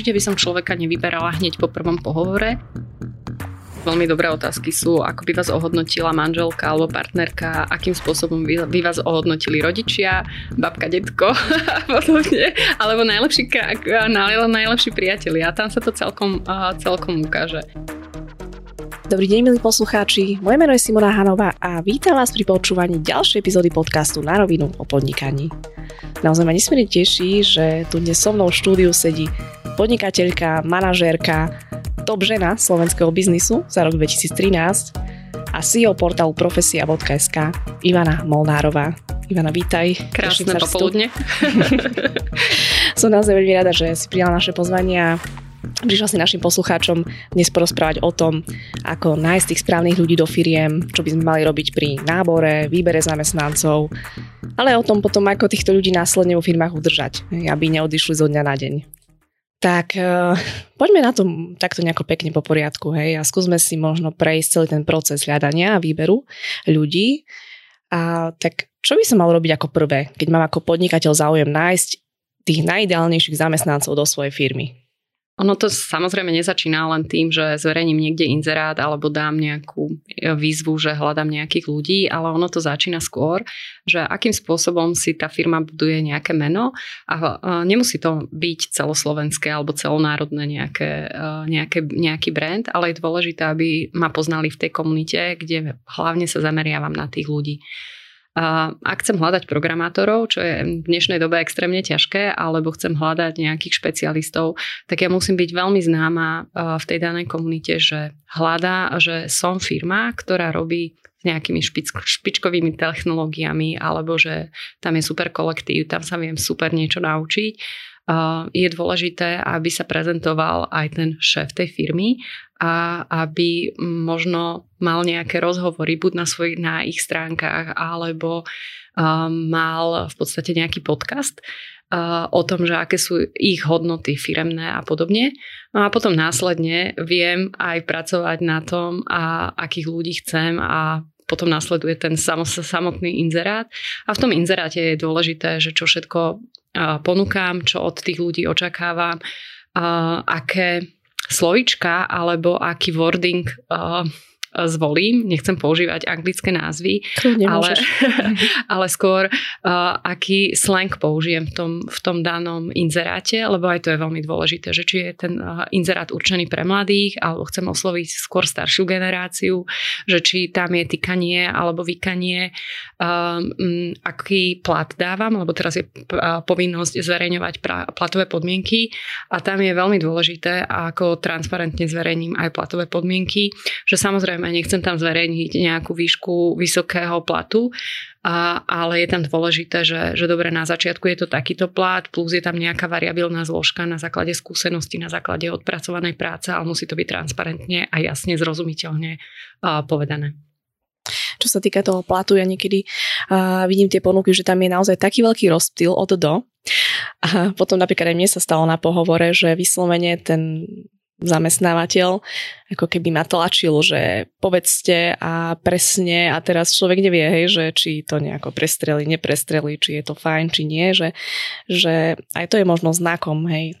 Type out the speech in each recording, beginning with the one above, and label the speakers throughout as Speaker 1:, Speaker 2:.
Speaker 1: určite by som človeka nevyberala hneď po prvom pohovore. Veľmi dobré otázky sú, ako by vás ohodnotila manželka alebo partnerka, akým spôsobom by, vás ohodnotili rodičia, babka, detko a podobne, alebo najlepší, najlepší priatelia. Tam sa to celkom, celkom ukáže.
Speaker 2: Dobrý deň, milí poslucháči. Moje meno je Simona Hanová a vítam vás pri počúvaní ďalšej epizódy podcastu Na rovinu o podnikaní. Naozaj ma nesmierne teší, že tu dnes so mnou v štúdiu sedí podnikateľka, manažérka, top žena slovenského biznisu za rok 2013 a CEO portálu profesia.sk Ivana Molnárová. Ivana, vítaj.
Speaker 1: Krásne popoludne.
Speaker 2: Som naozaj veľmi rada, že si prijala naše pozvania prišla si našim poslucháčom dnes porozprávať o tom, ako nájsť tých správnych ľudí do firiem, čo by sme mali robiť pri nábore, výbere zamestnancov, ale o tom potom, ako týchto ľudí následne vo firmách udržať, aby neodišli zo dňa na deň. Tak uh, poďme na to takto nejako pekne po poriadku, hej, a skúsme si možno prejsť celý ten proces hľadania a výberu ľudí. A tak čo by som mal robiť ako prvé, keď mám ako podnikateľ záujem nájsť tých najideálnejších zamestnancov do svojej firmy?
Speaker 1: Ono to samozrejme nezačína len tým, že zverejním niekde inzerát alebo dám nejakú e, výzvu, že hľadám nejakých ľudí, ale ono to začína skôr, že akým spôsobom si tá firma buduje nejaké meno a e, nemusí to byť celoslovenské alebo celonárodné nejaké, e, nejaké, nejaký brand, ale je dôležité, aby ma poznali v tej komunite, kde hlavne sa zameriavam na tých ľudí. Ak chcem hľadať programátorov, čo je v dnešnej dobe extrémne ťažké, alebo chcem hľadať nejakých špecialistov, tak ja musím byť veľmi známa v tej danej komunite, že hľadá, že som firma, ktorá robí s nejakými špic, špičkovými technológiami, alebo že tam je super kolektív, tam sa viem super niečo naučiť. Je dôležité, aby sa prezentoval aj ten šéf tej firmy a aby možno mal nejaké rozhovory buď na, svoj, na ich stránkach alebo mal v podstate nejaký podcast o tom, že aké sú ich hodnoty firemné a podobne. No a potom následne viem aj pracovať na tom, a akých ľudí chcem a potom následuje ten samotný inzerát. A v tom inzeráte je dôležité, že čo všetko ponúkam, čo od tých ľudí očakávam, aké slovička alebo aký wording zvolím. Nechcem používať anglické názvy, ale, ale skôr uh, aký slang použijem v tom, v tom danom inzeráte, lebo aj to je veľmi dôležité, že či je ten uh, inzerát určený pre mladých, alebo chcem osloviť skôr staršiu generáciu, že či tam je tykanie alebo vykanie, um, aký plat dávam, lebo teraz je uh, povinnosť zverejňovať pra, platové podmienky a tam je veľmi dôležité, ako transparentne zverejním aj platové podmienky, že samozrejme Samozrejme, nechcem tam zverejniť nejakú výšku vysokého platu, a, ale je tam dôležité, že, že dobre, na začiatku je to takýto plat, plus je tam nejaká variabilná zložka na základe skúsenosti, na základe odpracovanej práce, ale musí to byť transparentne a jasne, zrozumiteľne a, povedané.
Speaker 2: Čo sa týka toho platu, ja niekedy uh, vidím tie ponuky, že tam je naozaj taký veľký rozptyl od do. A potom napríklad aj mne sa stalo na pohovore, že vyslovene ten zamestnávateľ ako keby ma tlačil, že povedzte a presne a teraz človek nevie, hej, že či to nejako prestreli, neprestreli, či je to fajn, či nie, že, že aj to je možno znakom, hej,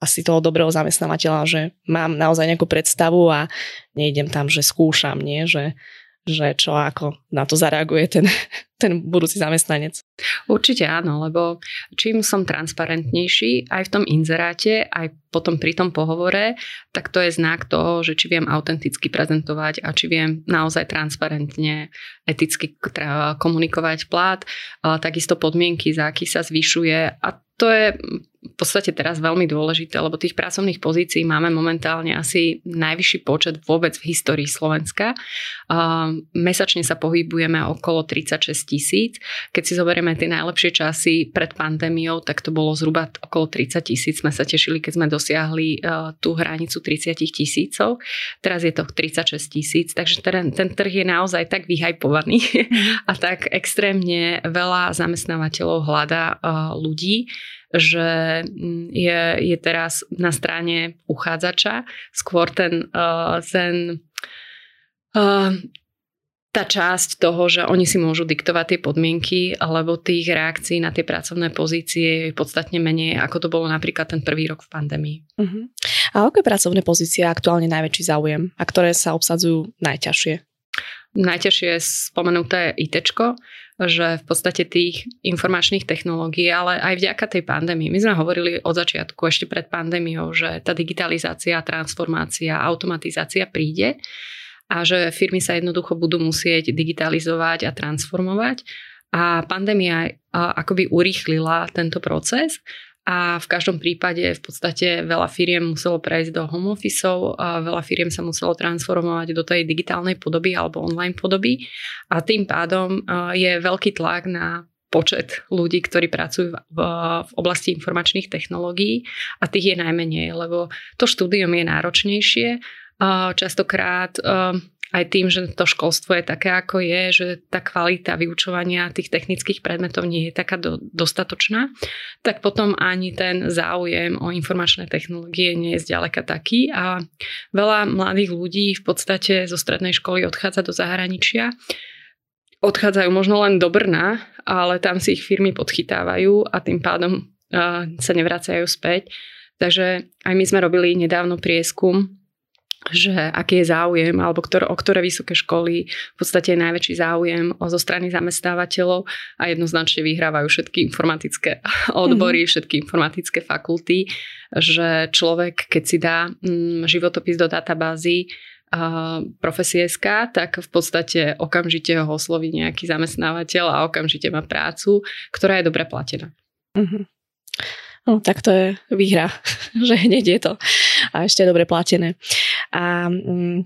Speaker 2: asi toho dobrého zamestnávateľa, že mám naozaj nejakú predstavu a nejdem tam, že skúšam, nie, že, že čo ako na to zareaguje ten, ten budúci zamestnanec.
Speaker 1: Určite áno, lebo čím som transparentnejší aj v tom inzeráte, aj potom pri tom pohovore, tak to je znak toho, že či viem autenticky prezentovať a či viem naozaj transparentne, eticky komunikovať plát, takisto podmienky, za aký sa zvyšuje a to je v podstate teraz veľmi dôležité, lebo tých pracovných pozícií máme momentálne asi najvyšší počet vôbec v histórii Slovenska. Mesačne sa pohybujeme okolo 36 tisíc. Keď si zoberieme tie najlepšie časy pred pandémiou, tak to bolo zhruba okolo 30 tisíc. Sme sa tešili, keď sme dosiahli uh, tú hranicu 30 tisícov. Teraz je to 36 tisíc, takže ten, ten trh je naozaj tak vyhajpovaný mhm. a tak extrémne veľa zamestnávateľov hľadá uh, ľudí, že mm, je, je teraz na strane uchádzača skôr ten, uh, ten uh, tá časť toho, že oni si môžu diktovať tie podmienky, alebo tých reakcií na tie pracovné pozície je podstatne menej, ako to bolo napríklad ten prvý rok v pandémii.
Speaker 2: Uh-huh. A aké pracovné pozície aktuálne najväčší záujem a ktoré sa obsadzujú najťažšie?
Speaker 1: Najťažšie je spomenuté IT, že v podstate tých informačných technológií, ale aj vďaka tej pandémii. My sme hovorili od začiatku, ešte pred pandémiou, že tá digitalizácia, transformácia, automatizácia príde a že firmy sa jednoducho budú musieť digitalizovať a transformovať. A pandémia akoby urýchlila tento proces a v každom prípade v podstate veľa firiem muselo prejsť do home office a veľa firiem sa muselo transformovať do tej digitálnej podoby alebo online podoby. A tým pádom je veľký tlak na počet ľudí, ktorí pracujú v, v oblasti informačných technológií. A tých je najmenej, lebo to štúdium je náročnejšie. Častokrát aj tým, že to školstvo je také, ako je, že tá kvalita vyučovania tých technických predmetov nie je taká do, dostatočná, tak potom ani ten záujem o informačné technológie nie je zďaleka taký a veľa mladých ľudí v podstate zo strednej školy odchádza do zahraničia odchádzajú možno len do Brna, ale tam si ich firmy podchytávajú a tým pádom uh, sa nevracajú späť. Takže aj my sme robili nedávno prieskum že aký je záujem, alebo ktor, o ktoré vysoké školy v podstate je najväčší záujem o, zo strany zamestnávateľov a jednoznačne vyhrávajú všetky informatické odbory, mm-hmm. všetky informatické fakulty, že človek, keď si dá mm, životopis do databázy profesie SK, tak v podstate okamžite ho osloví nejaký zamestnávateľ a okamžite má prácu, ktorá je dobre platená. Mm-hmm.
Speaker 2: No, tak to je výhra, že hneď je to a ešte dobre platené. A mm,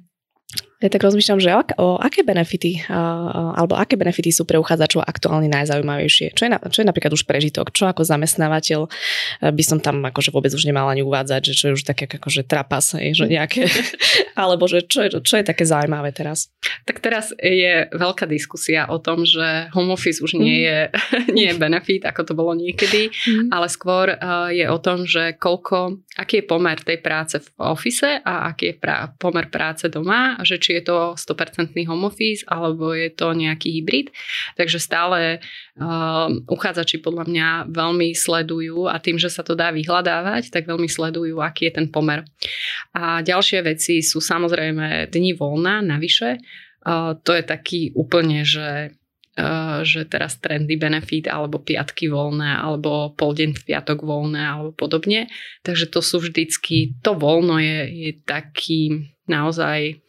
Speaker 2: ja tak rozmýšľam, že o, o aké benefity alebo aké benefity sú pre uchádzačov aktuálne najzaujímavejšie? Čo je, na, čo je napríklad už prežitok? Čo ako zamestnávateľ uh, by som tam akože vôbec už nemala ani uvádzať, že čo je už také akože trapas, hej, že nejaké, alebo že čo je, čo je také zaujímavé teraz?
Speaker 1: Tak teraz je veľká diskusia o tom, že home office už nie mhm. je, nie je benefit, ako to bolo niekedy, mm. ale skôr uh, je o tom, že koľko, aký je pomer tej práce v office a aký je pra, pomer práce doma, že či je to 100% home office alebo je to nejaký hybrid. Takže stále uh, uchádzači podľa mňa veľmi sledujú a tým, že sa to dá vyhľadávať, tak veľmi sledujú, aký je ten pomer. A ďalšie veci sú samozrejme dni voľna navyše. Uh, to je taký úplne, že Uh, že teraz trendy benefit alebo piatky voľné alebo pol v piatok voľné alebo podobne. Takže to sú vždycky, to voľno je, je taký naozaj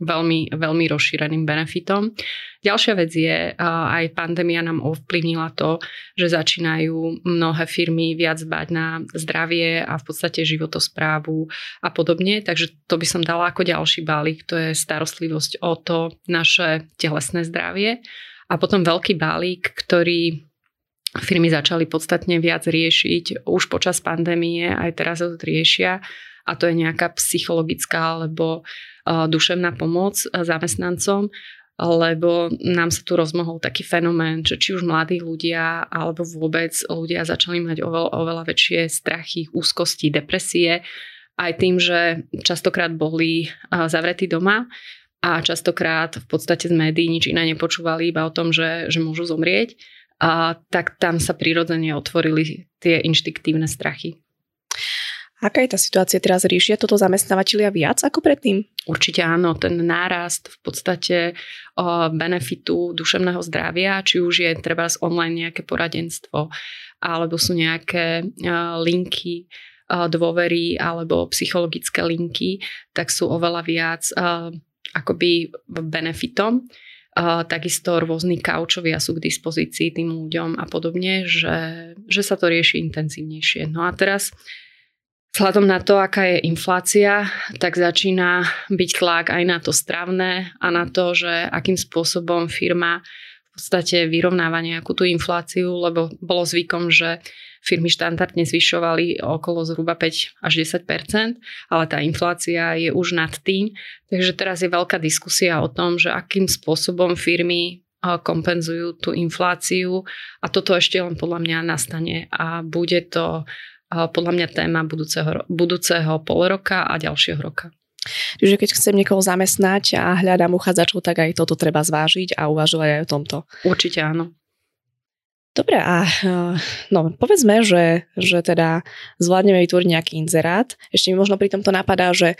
Speaker 1: veľmi, veľmi rozšíreným benefitom. Ďalšia vec je, aj pandémia nám ovplyvnila to, že začínajú mnohé firmy viac bať na zdravie a v podstate životosprávu a podobne. Takže to by som dala ako ďalší balík, to je starostlivosť o to naše telesné zdravie. A potom veľký balík, ktorý firmy začali podstatne viac riešiť už počas pandémie, aj teraz to riešia a to je nejaká psychologická alebo duševná pomoc zamestnancom, lebo nám sa tu rozmohol taký fenomén, že či už mladí ľudia alebo vôbec ľudia začali mať oveľa, oveľa väčšie strachy, úzkosti, depresie, aj tým, že častokrát boli zavretí doma a častokrát v podstate z médií nič iné nepočúvali iba o tom, že, že môžu zomrieť, a tak tam sa prirodzene otvorili tie inštiktívne strachy.
Speaker 2: Aká je tá situácia teraz? Riešia toto zamestnávateľia viac ako predtým?
Speaker 1: Určite áno, ten nárast v podstate benefitu duševného zdravia, či už je treba z online nejaké poradenstvo, alebo sú nejaké linky dôvery alebo psychologické linky, tak sú oveľa viac akoby benefitom. Takisto rôzni kaučovia sú k dispozícii tým ľuďom a podobne, že, že sa to rieši intenzívnejšie. No a teraz Vzhľadom na to, aká je inflácia, tak začína byť tlak aj na to stravné a na to, že akým spôsobom firma v podstate vyrovnáva nejakú tú infláciu, lebo bolo zvykom, že firmy štandardne zvyšovali okolo zhruba 5 až 10% ale tá inflácia je už nad tým. Takže teraz je veľká diskusia o tom, že akým spôsobom firmy kompenzujú tú infláciu a toto ešte len podľa mňa nastane a bude to podľa mňa téma budúceho, budúceho pol roka a ďalšieho roka.
Speaker 2: Čiže keď chcem niekoho zamestnať a hľadám uchádzačov, tak aj toto treba zvážiť a uvažovať aj o tomto.
Speaker 1: Určite áno.
Speaker 2: Dobre, a no, povedzme, že, že teda zvládneme vytvoriť nejaký inzerát. Ešte mi možno pri tomto napadá, že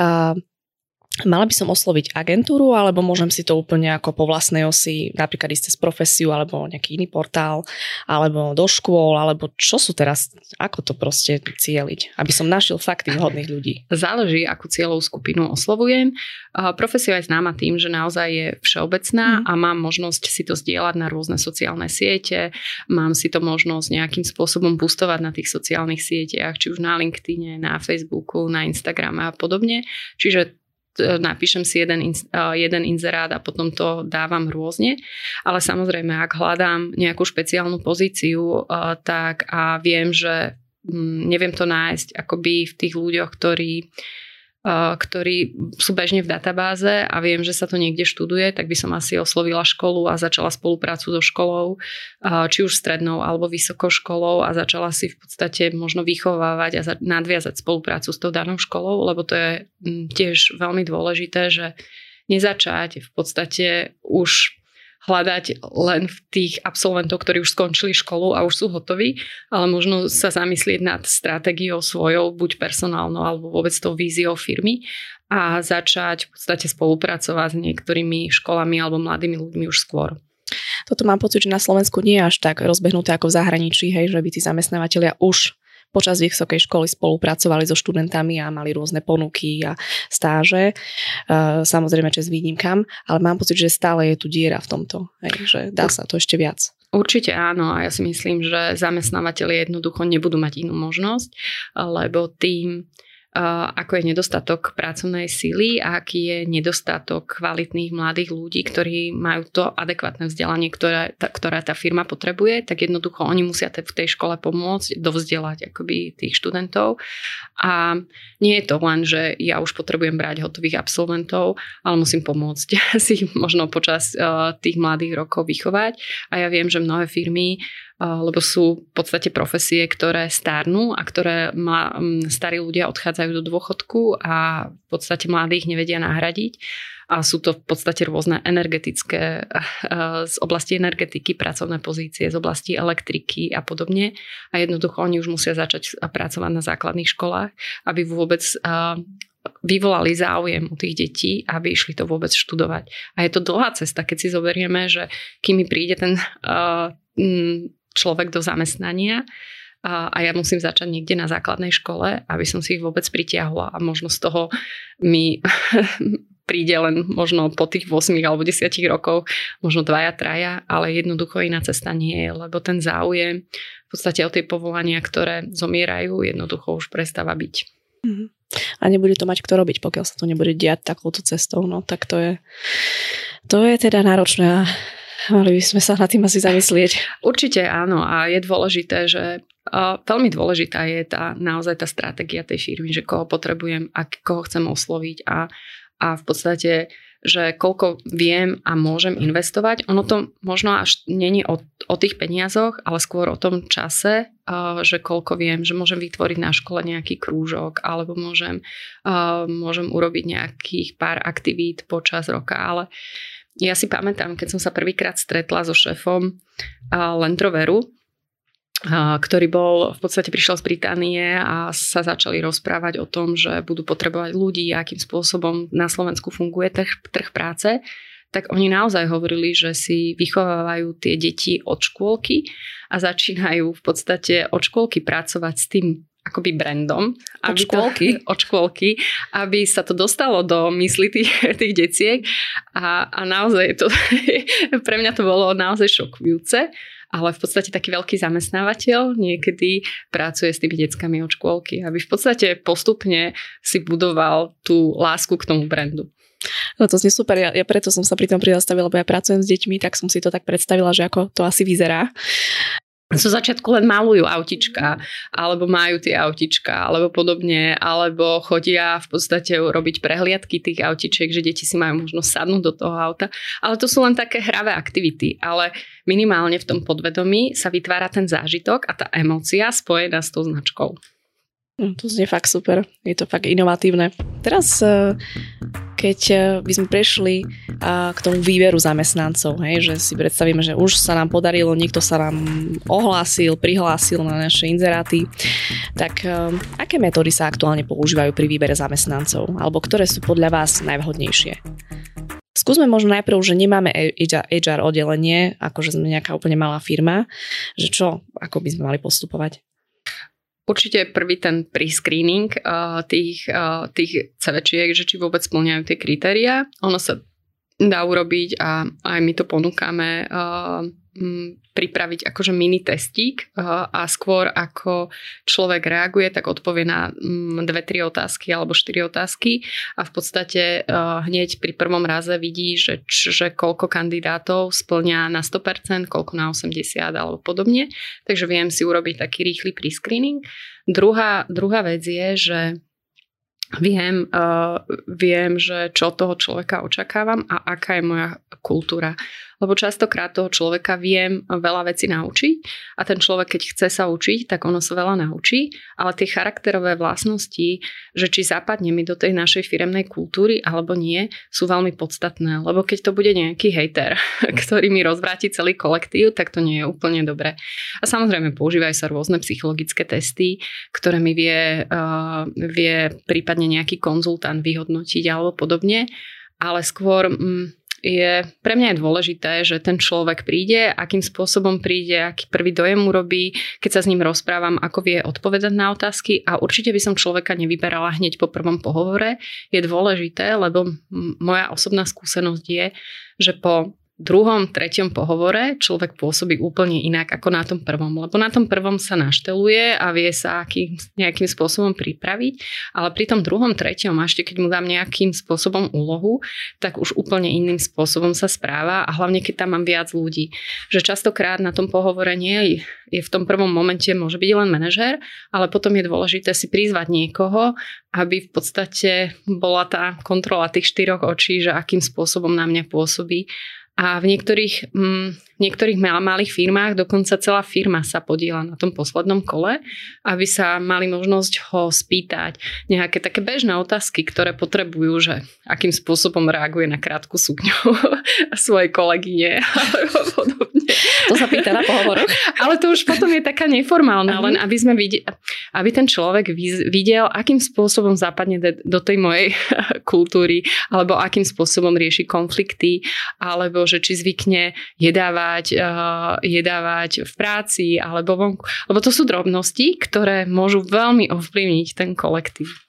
Speaker 2: uh, Mala by som osloviť agentúru, alebo môžem si to úplne ako po vlastnej osi, napríklad ísť cez profesiu, alebo nejaký iný portál, alebo do škôl, alebo čo sú teraz, ako to proste cieliť, aby som našiel fakt tých hodných ľudí.
Speaker 1: Záleží, akú cieľovú skupinu oslovujem. Profesia je známa tým, že naozaj je všeobecná mm. a mám možnosť si to zdieľať na rôzne sociálne siete, mám si to možnosť nejakým spôsobom boostovať na tých sociálnych sieťach, či už na LinkedIne, na Facebooku, na Instagrame a podobne. Čiže napíšem si jeden, e, jeden inzerát a potom to dávam rôzne. Ale samozrejme, ak hľadám nejakú špeciálnu pozíciu, e, tak a viem, že mm, neviem to nájsť akoby v tých ľuďoch, ktorí ktorí sú bežne v databáze a viem, že sa to niekde študuje, tak by som asi oslovila školu a začala spoluprácu so školou, či už strednou alebo vysokou školou a začala si v podstate možno vychovávať a nadviazať spoluprácu s tou danou školou, lebo to je tiež veľmi dôležité, že nezačať v podstate už hľadať len v tých absolventov, ktorí už skončili školu a už sú hotoví, ale možno sa zamyslieť nad stratégiou svojou, buď personálnou alebo vôbec tou víziou firmy a začať v podstate spolupracovať s niektorými školami alebo mladými ľuďmi už skôr.
Speaker 2: Toto mám pocit, že na Slovensku nie je až tak rozbehnuté ako v zahraničí, hej, že by tí zamestnávateľia už počas vysokej školy spolupracovali so študentami a mali rôzne ponuky a stáže, uh, samozrejme čes výnimkám, ale mám pocit, že stále je tu diera v tomto, že dá sa to ešte viac.
Speaker 1: Určite áno a ja si myslím, že zamestnávateľi jednoducho nebudú mať inú možnosť, lebo tým ako je nedostatok pracovnej síly a aký je nedostatok kvalitných mladých ľudí, ktorí majú to adekvátne vzdelanie, ktoré, tá, ktorá tá firma potrebuje, tak jednoducho oni musia v tej škole pomôcť dovzdelať akoby tých študentov. A nie je to len, že ja už potrebujem brať hotových absolventov, ale musím pomôcť si možno počas uh, tých mladých rokov vychovať. A ja viem, že mnohé firmy lebo sú v podstate profesie, ktoré stárnu a ktoré ma, starí ľudia odchádzajú do dôchodku a v podstate mladých nevedia nahradiť. A sú to v podstate rôzne energetické, z oblasti energetiky, pracovné pozície, z oblasti elektriky a podobne. A jednoducho oni už musia začať pracovať na základných školách, aby vôbec vyvolali záujem u tých detí, aby išli to vôbec študovať. A je to dlhá cesta, keď si zoberieme, že kým príde ten uh, človek do zamestnania a, ja musím začať niekde na základnej škole, aby som si ich vôbec pritiahla a možno z toho mi príde len možno po tých 8 alebo 10 rokoch, možno dvaja, traja, ale jednoducho iná cesta nie je, lebo ten záujem v podstate o tie povolania, ktoré zomierajú, jednoducho už prestáva byť.
Speaker 2: Mm-hmm. A nebude to mať kto robiť, pokiaľ sa to nebude diať takouto cestou, no tak to je, to je teda náročné Mali by sme sa na tým asi zamyslieť.
Speaker 1: Určite áno a je dôležité, že a veľmi dôležitá je tá naozaj tá stratégia tej firmy, že koho potrebujem a koho chcem osloviť a, a v podstate že koľko viem a môžem investovať. Ono to možno až není o, o tých peniazoch, ale skôr o tom čase, uh, že koľko viem, že môžem vytvoriť na škole nejaký krúžok alebo môžem, uh, môžem urobiť nejakých pár aktivít počas roka, ale uh, ja si pamätám, keď som sa prvýkrát stretla so šéfom Lentroveru, ktorý bol, v podstate prišiel z Británie a sa začali rozprávať o tom, že budú potrebovať ľudí, akým spôsobom na Slovensku funguje trh, trh práce, tak oni naozaj hovorili, že si vychovávajú tie deti od škôlky a začínajú v podstate od škôlky pracovať s tým akoby brandom.
Speaker 2: Od škôlky.
Speaker 1: To, od škôlky, aby sa to dostalo do mysli tých, tých deciek a, a naozaj to, pre mňa to bolo naozaj šokujúce, ale v podstate taký veľký zamestnávateľ niekedy pracuje s tými deckami od škôlky, aby v podstate postupne si budoval tú lásku k tomu brandu.
Speaker 2: No to znie super, ja, ja preto som sa pri tom prizastavila, lebo ja pracujem s deťmi, tak som si to tak predstavila, že ako to asi vyzerá
Speaker 1: zo začiatku len malujú autička, alebo majú tie autička, alebo podobne, alebo chodia v podstate robiť prehliadky tých autičiek, že deti si majú možnosť sadnúť do toho auta. Ale to sú len také hravé aktivity, ale minimálne v tom podvedomí sa vytvára ten zážitok a tá emócia spojená s tou značkou.
Speaker 2: No, to znie fakt super, je to fakt inovatívne. Teraz, e, keď e, by sme prešli k tomu výberu zamestnancov, hej, že si predstavíme, že už sa nám podarilo, niekto sa nám ohlásil, prihlásil na naše inzeráty, tak e, aké metódy sa aktuálne používajú pri výbere zamestnancov? Alebo ktoré sú podľa vás najvhodnejšie? Skúsme možno najprv, že nemáme HR oddelenie, akože sme nejaká úplne malá firma, že čo, ako by sme mali postupovať?
Speaker 1: Určite prvý ten pre-screening uh, tých, uh, tých CVčiek, že či vôbec splňajú tie kritéria. Ono sa dá urobiť a aj my to ponúkame uh, pripraviť akože mini testík a skôr ako človek reaguje, tak odpovie na dve, tri otázky alebo štyri otázky a v podstate hneď pri prvom raze vidí, že, že koľko kandidátov splňa na 100%, koľko na 80% alebo podobne. Takže viem si urobiť taký rýchly pre-screening. Druhá, druhá vec je, že viem, uh, viem, že čo toho človeka očakávam a aká je moja kultúra lebo častokrát toho človeka viem veľa vecí naučiť a ten človek, keď chce sa učiť, tak ono sa veľa naučí, ale tie charakterové vlastnosti, že či zapadne mi do tej našej firemnej kultúry alebo nie, sú veľmi podstatné, lebo keď to bude nejaký hejter, ktorý mi rozvráti celý kolektív, tak to nie je úplne dobré. A samozrejme používajú sa rôzne psychologické testy, ktoré mi vie, uh, vie prípadne nejaký konzultant vyhodnotiť alebo podobne, ale skôr... Mm, je, pre mňa je dôležité, že ten človek príde, akým spôsobom príde, aký prvý dojem urobí, keď sa s ním rozprávam, ako vie odpovedať na otázky a určite by som človeka nevyberala hneď po prvom pohovore. Je dôležité, lebo moja osobná skúsenosť je, že po druhom, treťom pohovore človek pôsobí úplne inak ako na tom prvom. Lebo na tom prvom sa našteluje a vie sa aký, nejakým spôsobom pripraviť, ale pri tom druhom, treťom, ešte keď mu dám nejakým spôsobom úlohu, tak už úplne iným spôsobom sa správa a hlavne keď tam mám viac ľudí. Že častokrát na tom pohovore nie je v tom prvom momente môže byť len manažer, ale potom je dôležité si prizvať niekoho, aby v podstate bola tá kontrola tých štyroch očí, že akým spôsobom na mňa pôsobí a v niektorých, mm, v niektorých malých firmách dokonca celá firma sa podiela na tom poslednom kole, aby sa mali možnosť ho spýtať nejaké také bežné otázky, ktoré potrebujú, že akým spôsobom reaguje na krátku sukňu svojej kolegyne alebo podobne.
Speaker 2: To sa pýta na pohovoroch.
Speaker 1: Ale to už potom je taká neformálna, len aby sme videli, aby ten človek videl, akým spôsobom zapadne do tej mojej kultúry, alebo akým spôsobom rieši konflikty, alebo že či zvykne jedávať, uh, jedávať v práci alebo vonku. Lebo to sú drobnosti, ktoré môžu veľmi ovplyvniť ten kolektív.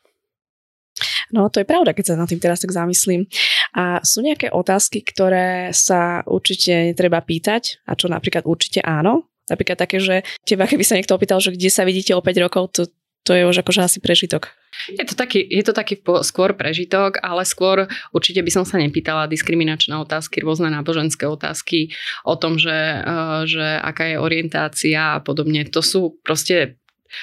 Speaker 2: No, to je pravda, keď sa na tým teraz tak zamyslím. A sú nejaké otázky, ktoré sa určite netreba pýtať a čo napríklad určite áno? Napríklad také, že teba, keby sa niekto opýtal, že kde sa vidíte o 5 rokov, to, to je už akože asi prežitok.
Speaker 1: Je to, taký, je to taký skôr prežitok, ale skôr určite by som sa nepýtala diskriminačné otázky, rôzne náboženské otázky o tom, že, eh, že aká je orientácia a podobne. To sú proste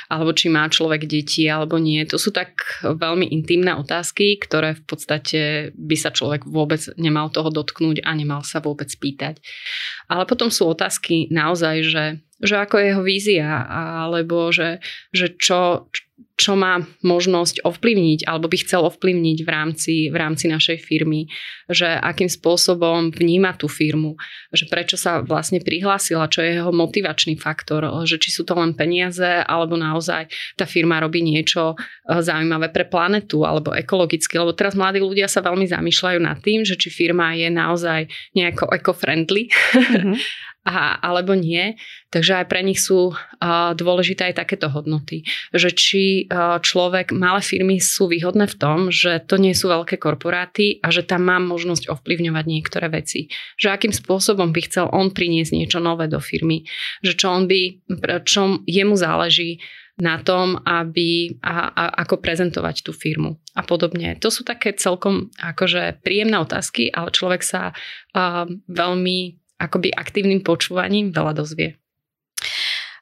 Speaker 1: alebo či má človek deti alebo nie. To sú tak veľmi intimné otázky, ktoré v podstate by sa človek vôbec nemal toho dotknúť a nemal sa vôbec pýtať. Ale potom sú otázky naozaj, že, že ako je jeho vízia, alebo že, že čo, čo má možnosť ovplyvniť alebo by chcel ovplyvniť v rámci, v rámci našej firmy, že akým spôsobom vníma tú firmu, že prečo sa vlastne prihlásila, čo je jeho motivačný faktor, že či sú to len peniaze alebo naozaj tá firma robí niečo eh, zaujímavé pre planetu alebo ekologicky, lebo teraz mladí ľudia sa veľmi zamýšľajú nad tým, že či firma je naozaj nejako eco-friendly mm-hmm. a, alebo nie. Takže aj pre nich sú uh, dôležité aj takéto hodnoty. Že či uh, človek, malé firmy sú výhodné v tom, že to nie sú veľké korporáty a že tam mám možnosť ovplyvňovať niektoré veci. Že akým spôsobom by chcel on priniesť niečo nové do firmy. Že čo on by, čo jemu záleží na tom, aby, a, a, ako prezentovať tú firmu a podobne. To sú také celkom akože príjemné otázky, ale človek sa uh, veľmi akoby aktívnym počúvaním veľa dozvie.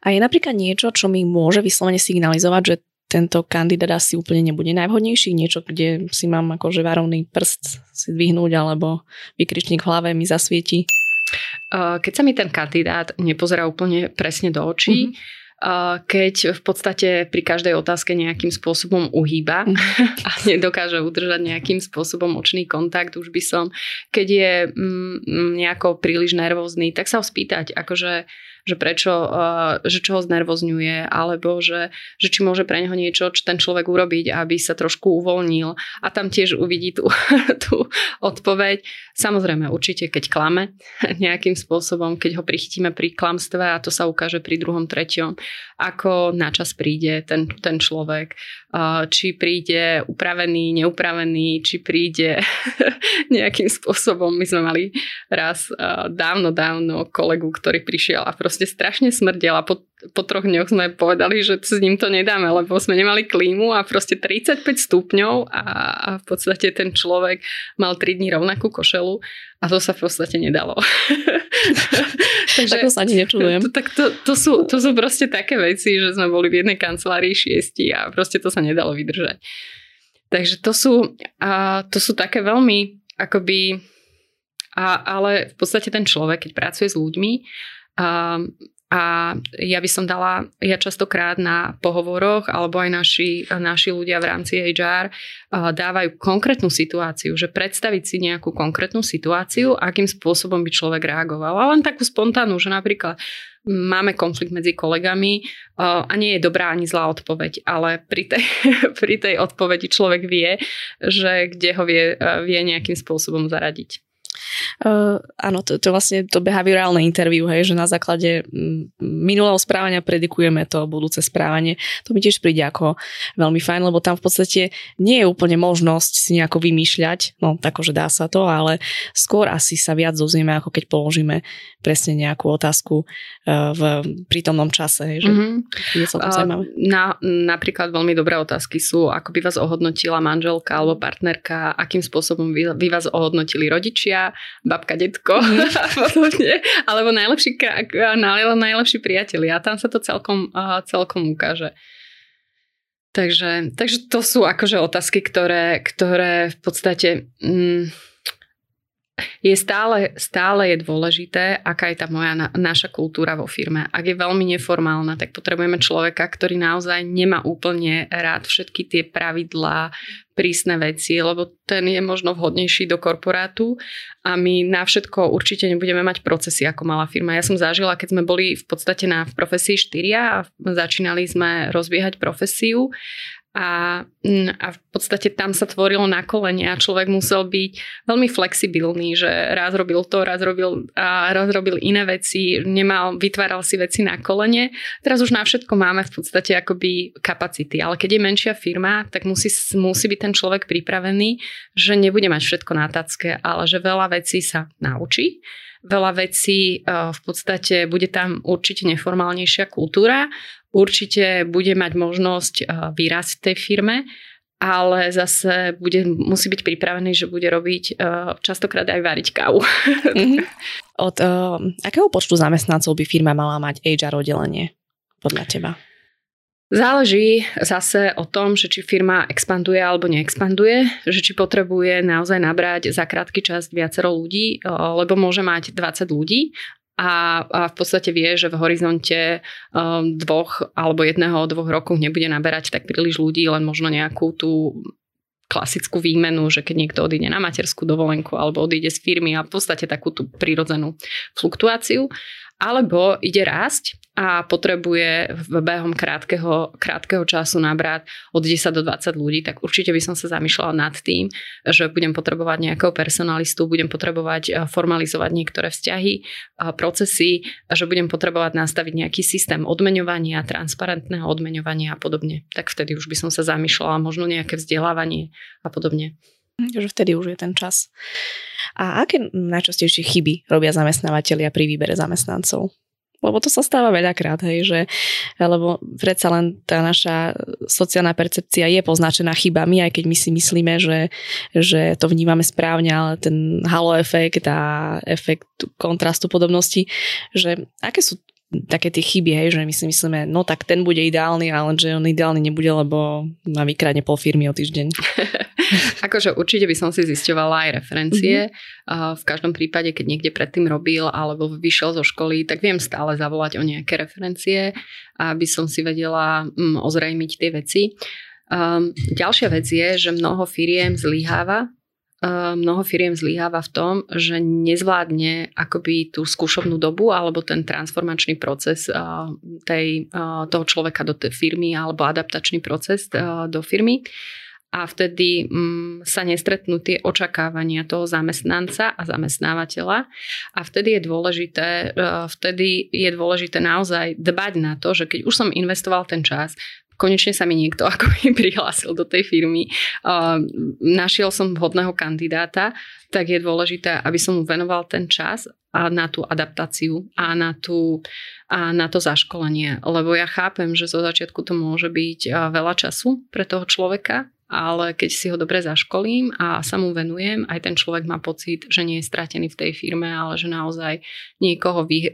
Speaker 2: A je napríklad niečo, čo mi môže vyslovene signalizovať, že tento kandidát asi úplne nebude najvhodnejší, niečo, kde si mám akože varovný prst si dvihnúť alebo vykričník v hlave mi zasvieti?
Speaker 1: Keď sa mi ten kandidát nepozerá úplne presne do očí, mm-hmm keď v podstate pri každej otázke nejakým spôsobom uhýba a nedokáže udržať nejakým spôsobom očný kontakt, už by som, keď je mm, nejako príliš nervózny, tak sa ho spýtať, akože že prečo, uh, že čo ho znervozňuje, alebo že, že či môže pre neho niečo, čo ten človek urobiť, aby sa trošku uvoľnil a tam tiež uvidí tú, tú odpoveď. Samozrejme, určite, keď klame nejakým spôsobom, keď ho prichytíme pri klamstve a to sa ukáže pri druhom, treťom, ako načas príde ten, ten človek, či príde upravený, neupravený, či príde nejakým spôsobom. My sme mali raz uh, dávno, dávno kolegu, ktorý prišiel a proste strašne smrdel a po, po troch dňoch sme povedali, že s ním to nedáme, lebo sme nemali klímu a proste 35 stupňov a, a v podstate ten človek mal 3 dní rovnakú košelu a to sa v podstate nedalo.
Speaker 2: Takže, tak to sa ani nečudujem.
Speaker 1: To, tak to, to, sú, to sú proste také veci, že sme boli v jednej kancelárii šiesti a proste to sa nedalo vydržať. Takže to sú, a to sú také veľmi akoby a, ale v podstate ten človek, keď pracuje s ľuďmi, a, a ja by som dala, ja častokrát na pohovoroch, alebo aj naši, naši ľudia v rámci HR dávajú konkrétnu situáciu, že predstaviť si nejakú konkrétnu situáciu, akým spôsobom by človek reagoval. A len takú spontánnu, že napríklad máme konflikt medzi kolegami a nie je dobrá ani zlá odpoveď, ale pri tej, pri tej odpovedi človek vie, že kde ho vie, vie nejakým spôsobom zaradiť.
Speaker 2: Uh, áno, to, to vlastne to behaviorálne interview, hej, že na základe minulého správania predikujeme to budúce správanie. To mi tiež príde ako veľmi fajn, lebo tam v podstate nie je úplne možnosť si nejako vymýšľať, no že dá sa to, ale skôr asi sa viac dozvieme, ako keď položíme presne nejakú otázku uh, v prítomnom čase, hej, že mm-hmm. je celkom uh.
Speaker 1: Na, napríklad veľmi dobré otázky sú, ako by vás ohodnotila manželka alebo partnerka, akým spôsobom vy, vy vás ohodnotili rodičia, babka, detko mm. a podobne, alebo najlepší, najlepší priateľ. A tam sa to celkom, celkom ukáže. Takže, takže to sú akože otázky, ktoré, ktoré v podstate mm, je stále, stále je dôležité, aká je tá moja naša kultúra vo firme. Ak je veľmi neformálna, tak potrebujeme človeka, ktorý naozaj nemá úplne rád všetky tie pravidlá, prísne veci, lebo ten je možno vhodnejší do korporátu a my na všetko určite nebudeme mať procesy ako malá firma. Ja som zažila, keď sme boli v podstate na v profesii štyria a začínali sme rozbiehať profesiu a, mm, a v podstate tam sa tvorilo na kolene a človek musel byť veľmi flexibilný, že raz robil to, raz robil, a raz robil iné veci, nemal, vytváral si veci na kolene. Teraz už na všetko máme v podstate akoby kapacity, ale keď je menšia firma, tak musí, musí byť ten človek pripravený, že nebude mať všetko na tacke, ale že veľa vecí sa naučí veľa vecí, e, v podstate bude tam určite neformálnejšia kultúra, určite bude mať možnosť eh, vyrásť v tej firme, ale zase bude, musí byť pripravený, že bude robiť uh, častokrát aj variť kávu. Mm-hmm.
Speaker 2: Od uh, akého počtu zamestnancov by firma mala mať HR oddelenie podľa teba?
Speaker 1: Záleží zase o tom, že či firma expanduje alebo neexpanduje, že či potrebuje naozaj nabrať za krátky čas viacero ľudí, lebo môže mať 20 ľudí a, a v podstate vie, že v horizonte um, dvoch alebo jedného dvoch rokov nebude naberať tak príliš ľudí, len možno nejakú tú klasickú výmenu, že keď niekto odíde na materskú dovolenku alebo odíde z firmy a v podstate takú tú prírodzenú fluktuáciu alebo ide rásť a potrebuje v behom krátkeho, krátkeho času nabrať od 10 do 20 ľudí, tak určite by som sa zamýšľala nad tým, že budem potrebovať nejakého personalistu, budem potrebovať eh, formalizovať niektoré vzťahy, eh, procesy, že budem potrebovať nastaviť nejaký systém odmeňovania, transparentného odmeňovania a podobne. Tak vtedy už by som sa zamýšľala možno nejaké vzdelávanie a podobne.
Speaker 2: Že vtedy už je ten čas. A aké najčastejšie chyby robia zamestnávateľia pri výbere zamestnancov? Lebo to sa stáva veľakrát, hej, že, lebo predsa len tá naša sociálna percepcia je poznačená chybami, aj keď my si myslíme, že, že to vnímame správne, ale ten halo efekt a efekt kontrastu podobnosti, že aké sú také tie chyby, hej, že my si myslíme, no tak ten bude ideálny, ale že on ideálny nebude, lebo má vykradne pol firmy o týždeň.
Speaker 1: akože určite by som si zisťovala aj referencie. Mm-hmm. V každom prípade, keď niekde predtým robil alebo vyšiel zo školy, tak viem stále zavolať o nejaké referencie, aby som si vedela mm, ozrejmiť tie veci. Um, ďalšia vec je, že mnoho firiem zlyháva mnoho firiem zlyháva v tom, že nezvládne akoby tú skúšobnú dobu alebo ten transformačný proces tej, toho človeka do tej firmy alebo adaptačný proces do firmy. A vtedy mm, sa nestretnú tie očakávania toho zamestnanca a zamestnávateľa. A vtedy je dôležité, vtedy je dôležité naozaj dbať na to, že keď už som investoval ten čas, konečne sa mi niekto ako prihlásil do tej firmy, uh, našiel som vhodného kandidáta, tak je dôležité, aby som mu venoval ten čas a na tú adaptáciu a na, tú, a na to zaškolenie. Lebo ja chápem, že zo začiatku to môže byť veľa času pre toho človeka, ale keď si ho dobre zaškolím a sa mu venujem, aj ten človek má pocit, že nie je stratený v tej firme, ale že naozaj niekoho vy,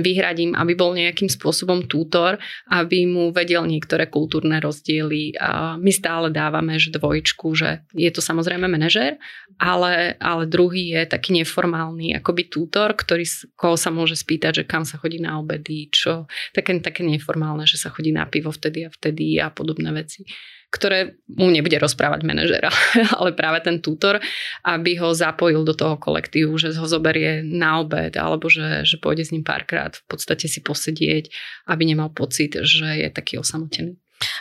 Speaker 1: vyhradím, aby bol nejakým spôsobom tútor, aby mu vedel niektoré kultúrne rozdiely. A my stále dávame že dvojčku, že je to samozrejme manažer, ale, ale druhý je taký neformálny akoby tútor, ktorý, koho sa môže spýtať, že kam sa chodí na obedy, čo, také, také neformálne, že sa chodí na pivo vtedy a vtedy a podobné veci ktoré mu nebude rozprávať manažera, ale práve ten tutor, aby ho zapojil do toho kolektívu, že ho zoberie na obed alebo že, že pôjde s ním párkrát v podstate si posedieť, aby nemal pocit, že je taký osamotený.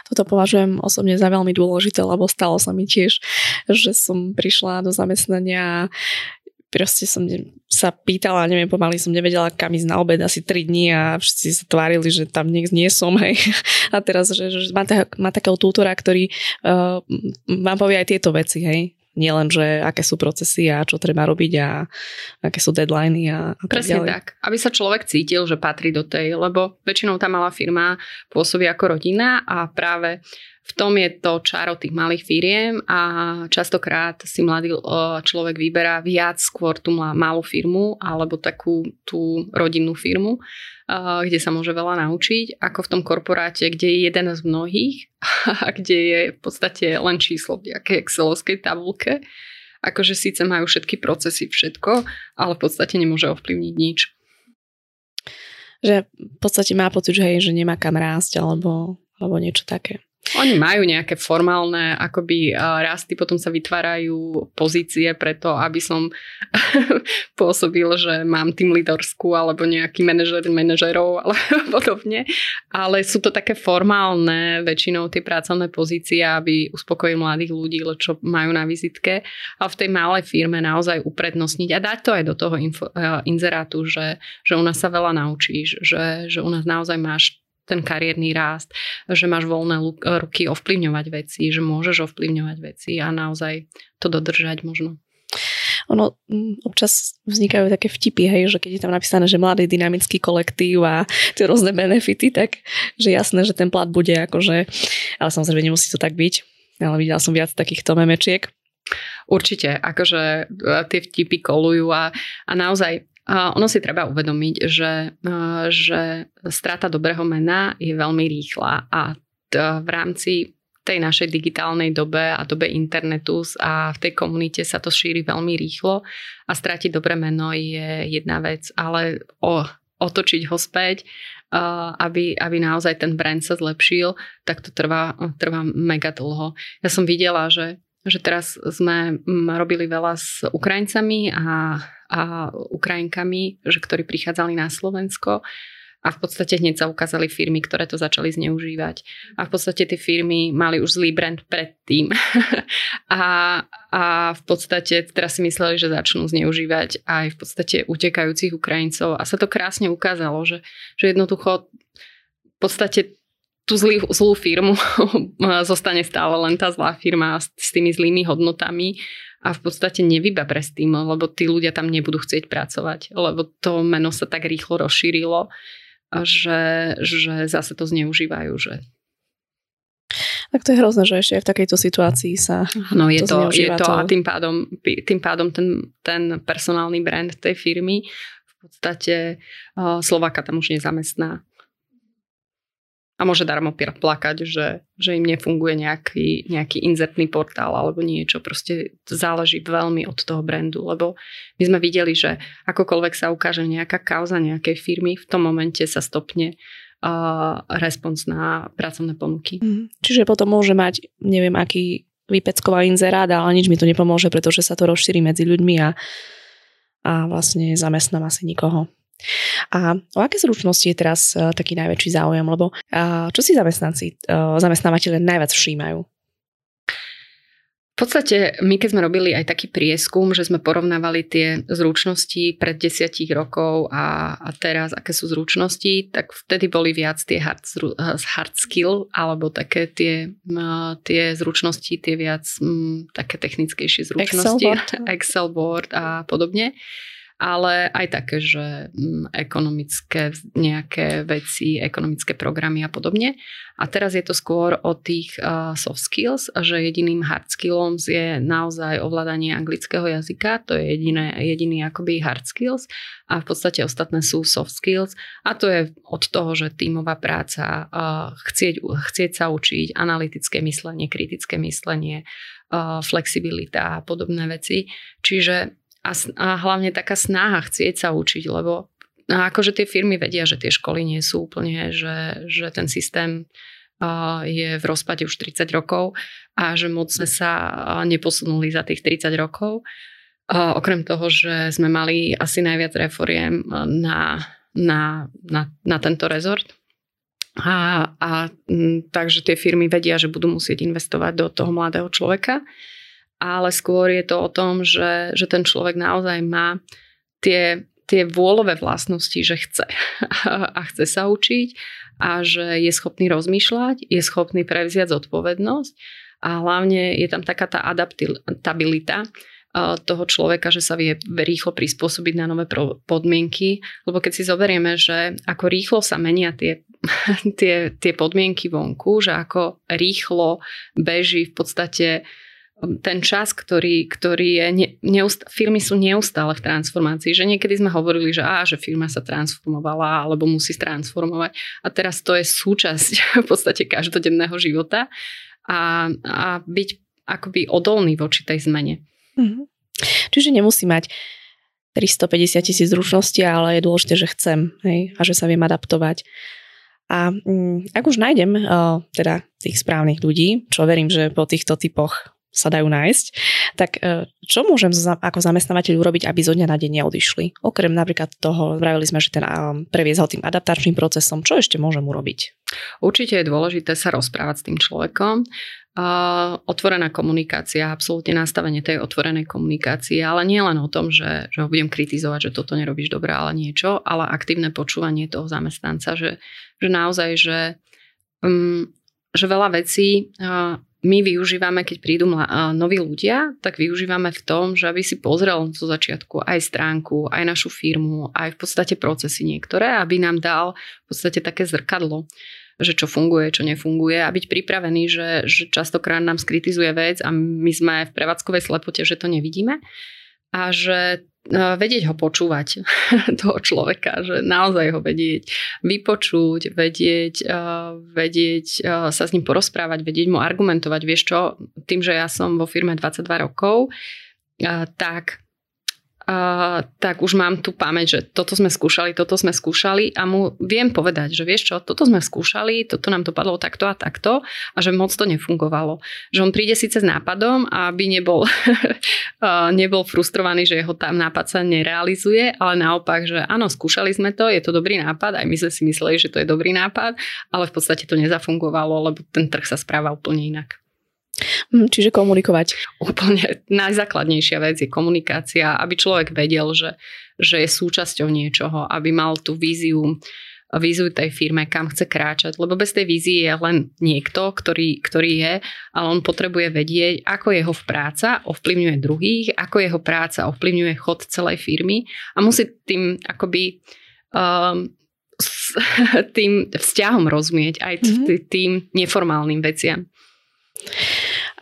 Speaker 2: Toto považujem osobne za veľmi dôležité, lebo stalo sa mi tiež, že som prišla do zamestnania proste som sa pýtala, neviem, pomaly som nevedela, kam ísť na obed asi 3 dní a všetci sa tvárili, že tam nie, nie som, hej. A teraz, že, že má, tá, má takého tútora, ktorý uh, vám povie aj tieto veci, hej. Nie len, že aké sú procesy a čo treba robiť a aké sú deadliny a, a
Speaker 1: Presne tak, tak. Aby sa človek cítil, že patrí do tej, lebo väčšinou tá malá firma pôsobí ako rodina a práve v tom je to čaro tých malých firiem a častokrát si mladý človek vyberá viac skôr tú malú firmu alebo takú tú rodinnú firmu, kde sa môže veľa naučiť, ako v tom korporáte, kde je jeden z mnohých a kde je v podstate len číslo v nejakej excelovskej tabulke. Akože síce majú všetky procesy, všetko, ale v podstate nemôže ovplyvniť nič
Speaker 2: že v podstate má pocit, že, hej, že nemá kam rásť alebo, alebo niečo také.
Speaker 1: Oni majú nejaké formálne akoby rasty, potom sa vytvárajú pozície preto, aby som pôsobil, že mám tým liderskú alebo nejaký manažer manažerov alebo podobne. Ale sú to také formálne väčšinou tie pracovné pozície, aby uspokojili mladých ľudí, čo majú na vizitke. A v tej malej firme naozaj uprednostniť a dať to aj do toho info, inzerátu, že, že u nás sa veľa naučíš, že, že u nás naozaj máš ten kariérny rást, že máš voľné ruky ovplyvňovať veci, že môžeš ovplyvňovať veci a naozaj to dodržať možno.
Speaker 2: Ono mm, občas vznikajú také vtipy, hej, že keď je tam napísané, že mladý dynamický kolektív a tie rôzne benefity, tak že jasné, že ten plat bude akože, ale samozrejme nemusí to tak byť, ale videla som viac takýchto memečiek.
Speaker 1: Určite, akože e, tie vtipy kolujú a, a naozaj a ono si treba uvedomiť, že, že strata dobrého mena je veľmi rýchla a v rámci tej našej digitálnej dobe a dobe internetu a v tej komunite sa to šíri veľmi rýchlo a stratiť dobré meno je jedna vec, ale o, otočiť ho späť, aby, aby naozaj ten brand sa zlepšil, tak to trvá, trvá mega dlho. Ja som videla, že že teraz sme robili veľa s Ukrajincami a a Ukrajinkami, že ktorí prichádzali na Slovensko a v podstate hneď sa ukázali firmy, ktoré to začali zneužívať. A v podstate tie firmy mali už zlý brand predtým. a, a v podstate teraz si mysleli, že začnú zneužívať aj v podstate utekajúcich Ukrajincov. A sa to krásne ukázalo, že, že jednoducho v podstate tú zlý, zlú firmu zostane stále len tá zlá firma s, tými zlými hodnotami a v podstate nevyba pre Steam, lebo tí ľudia tam nebudú chcieť pracovať, lebo to meno sa tak rýchlo rozšírilo, že, že zase to zneužívajú, že
Speaker 2: tak to je hrozné, že ešte aj v takejto situácii sa
Speaker 1: No je to, je to a tým pádom, tým pádom ten, ten personálny brand tej firmy v podstate Slováka tam už nezamestná. A môže darmo plakať, že, že im nefunguje nejaký, nejaký inzertný portál alebo niečo. Proste záleží veľmi od toho brandu, lebo my sme videli, že akokoľvek sa ukáže nejaká kauza nejakej firmy, v tom momente sa stopne uh, respons na pracovné ponuky.
Speaker 2: Mm. Čiže potom môže mať, neviem, aký vypecková inzerát, ale nič mi to nepomôže, pretože sa to rozšíri medzi ľuďmi a a vlastne zamestnám asi nikoho. A o aké zručnosti je teraz uh, taký najväčší záujem? Lebo uh, čo si zamestnanci, uh, zamestnávateľe najviac všímajú?
Speaker 1: V podstate my keď sme robili aj taký prieskum, že sme porovnávali tie zručnosti pred desiatich rokov a, a teraz, aké sú zručnosti, tak vtedy boli viac tie hard, hard skill alebo také tie, tie zručnosti, tie viac m, také technickejšie zručnosti.
Speaker 2: Excel board.
Speaker 1: Excel board a podobne ale aj také, že mm, ekonomické nejaké veci, ekonomické programy a podobne. A teraz je to skôr o tých soft skills, že jediným hard skillom je naozaj ovládanie anglického jazyka, to je jediné, jediný akoby hard skills a v podstate ostatné sú soft skills a to je od toho, že tímová práca, chcieť, chcieť sa učiť, analytické myslenie, kritické myslenie, flexibilita a podobné veci. Čiže a, a hlavne taká snaha chcieť sa učiť, lebo akože tie firmy vedia, že tie školy nie sú úplne, že, že ten systém je v rozpade už 30 rokov a že moc sme sa neposunuli za tých 30 rokov. Okrem toho, že sme mali asi najviac reforiem na, na, na, na tento rezort. A, a takže tie firmy vedia, že budú musieť investovať do toho mladého človeka ale skôr je to o tom, že, že ten človek naozaj má tie, tie vôľové vlastnosti, že chce. A chce sa učiť a že je schopný rozmýšľať, je schopný prevziať zodpovednosť a hlavne je tam taká tá adaptabilita toho človeka, že sa vie rýchlo prispôsobiť na nové podmienky, lebo keď si zoberieme, že ako rýchlo sa menia tie, tie, tie podmienky vonku, že ako rýchlo beží v podstate ten čas, ktorý, ktorý je, ne, neust- firmy sú neustále v transformácii, že niekedy sme hovorili, že á, že firma sa transformovala alebo musí transformovať a teraz to je súčasť v podstate každodenného života a, a byť akoby odolný voči tej zmene.
Speaker 2: Mm-hmm. Čiže nemusí mať 350 tisíc zručností, ale je dôležité, že chcem hej, a že sa viem adaptovať. A mm, ak už nájdem uh, teda tých správnych ľudí, čo verím, že po týchto typoch sa dajú nájsť, tak e, čo môžem ako zamestnávateľ urobiť, aby zo dňa na deň neodišli? Okrem napríklad toho, vravili sme, že ten previesť ho tým adaptačným procesom, čo ešte môžem urobiť?
Speaker 1: Určite je dôležité sa rozprávať s tým človekom. Uh, otvorená komunikácia, absolútne nastavenie tej otvorenej komunikácie, ale nie len o tom, že, že ho budem kritizovať, že toto nerobíš dobre, ale niečo, ale aktívne počúvanie toho zamestnanca, že, že naozaj, že, um, že veľa vecí uh, my využívame, keď prídu noví ľudia, tak využívame v tom, že aby si pozrel zo začiatku aj stránku, aj našu firmu, aj v podstate procesy niektoré, aby nám dal v podstate také zrkadlo že čo funguje, čo nefunguje a byť pripravený, že, že častokrát nám skritizuje vec a my sme v prevádzkovej slepote, že to nevidíme. A že vedieť ho počúvať, toho človeka, že naozaj ho vedieť vypočuť, vedieť, vedieť sa s ním porozprávať, vedieť mu argumentovať. Vieš čo, tým, že ja som vo firme 22 rokov, tak uh, tak už mám tu pamäť, že toto sme skúšali, toto sme skúšali a mu viem povedať, že vieš čo, toto sme skúšali, toto nám dopadlo takto a takto a že moc to nefungovalo. Že on príde síce s nápadom, aby nebol, uh, nebol frustrovaný, že jeho tam nápad sa nerealizuje, ale naopak, že áno, skúšali sme to, je to dobrý nápad, aj my sme si mysleli, že to je dobrý nápad, ale v podstate to nezafungovalo, lebo ten trh sa správa úplne inak.
Speaker 2: Hm, čiže komunikovať.
Speaker 1: Úplne najzákladnejšia vec je komunikácia, aby človek vedel, že, že je súčasťou niečoho, aby mal tú víziu, víziu tej firme, kam chce kráčať. Lebo bez tej vízie je len niekto, ktorý, ktorý je, ale on potrebuje vedieť, ako jeho práca ovplyvňuje druhých, ako jeho práca ovplyvňuje chod celej firmy a musí tým akoby um, s tým vzťahom rozumieť aj mm-hmm. tým neformálnym veciam.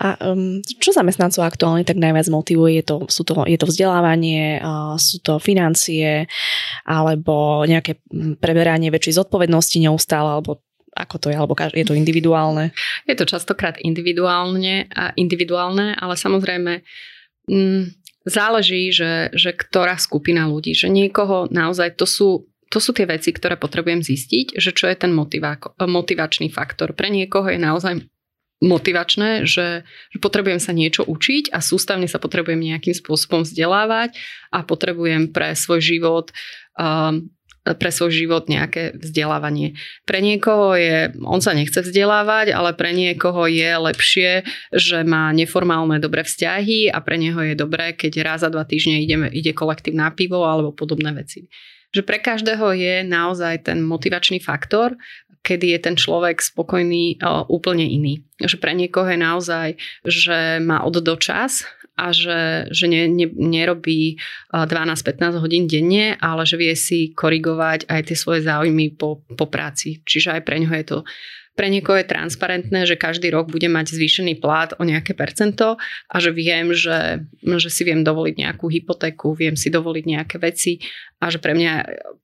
Speaker 2: A um, čo zamestnancov aktuálne tak najviac motivuje? Je to, sú to, je to vzdelávanie, uh, sú to financie, alebo nejaké preberanie väčšej zodpovednosti neustále, alebo ako to je, alebo je to individuálne?
Speaker 1: Je to častokrát individuálne, individuálne ale samozrejme mm, záleží, že, že ktorá skupina ľudí, že niekoho naozaj to sú to sú tie veci, ktoré potrebujem zistiť, že čo je ten motivá- motivačný faktor. Pre niekoho je naozaj motivačné, že, že potrebujem sa niečo učiť a sústavne sa potrebujem nejakým spôsobom vzdelávať a potrebujem pre svoj život um, pre svoj život nejaké vzdelávanie. Pre niekoho je, on sa nechce vzdelávať, ale pre niekoho je lepšie, že má neformálne dobré vzťahy a pre neho je dobré, keď raz za dva týždne ide, ide kolektív na pivo alebo podobné veci. Že pre každého je naozaj ten motivačný faktor kedy je ten človek spokojný uh, úplne iný. Že pre niekoho je naozaj, že má od do čas a že, že ne, ne, nerobí 12-15 hodín denne, ale že vie si korigovať aj tie svoje záujmy po, po práci. Čiže aj pre ňoho je to pre niekoho je transparentné, že každý rok bude mať zvýšený plat o nejaké percento a že viem, že, že si viem dovoliť nejakú hypotéku, viem si dovoliť nejaké veci a že pre mňa,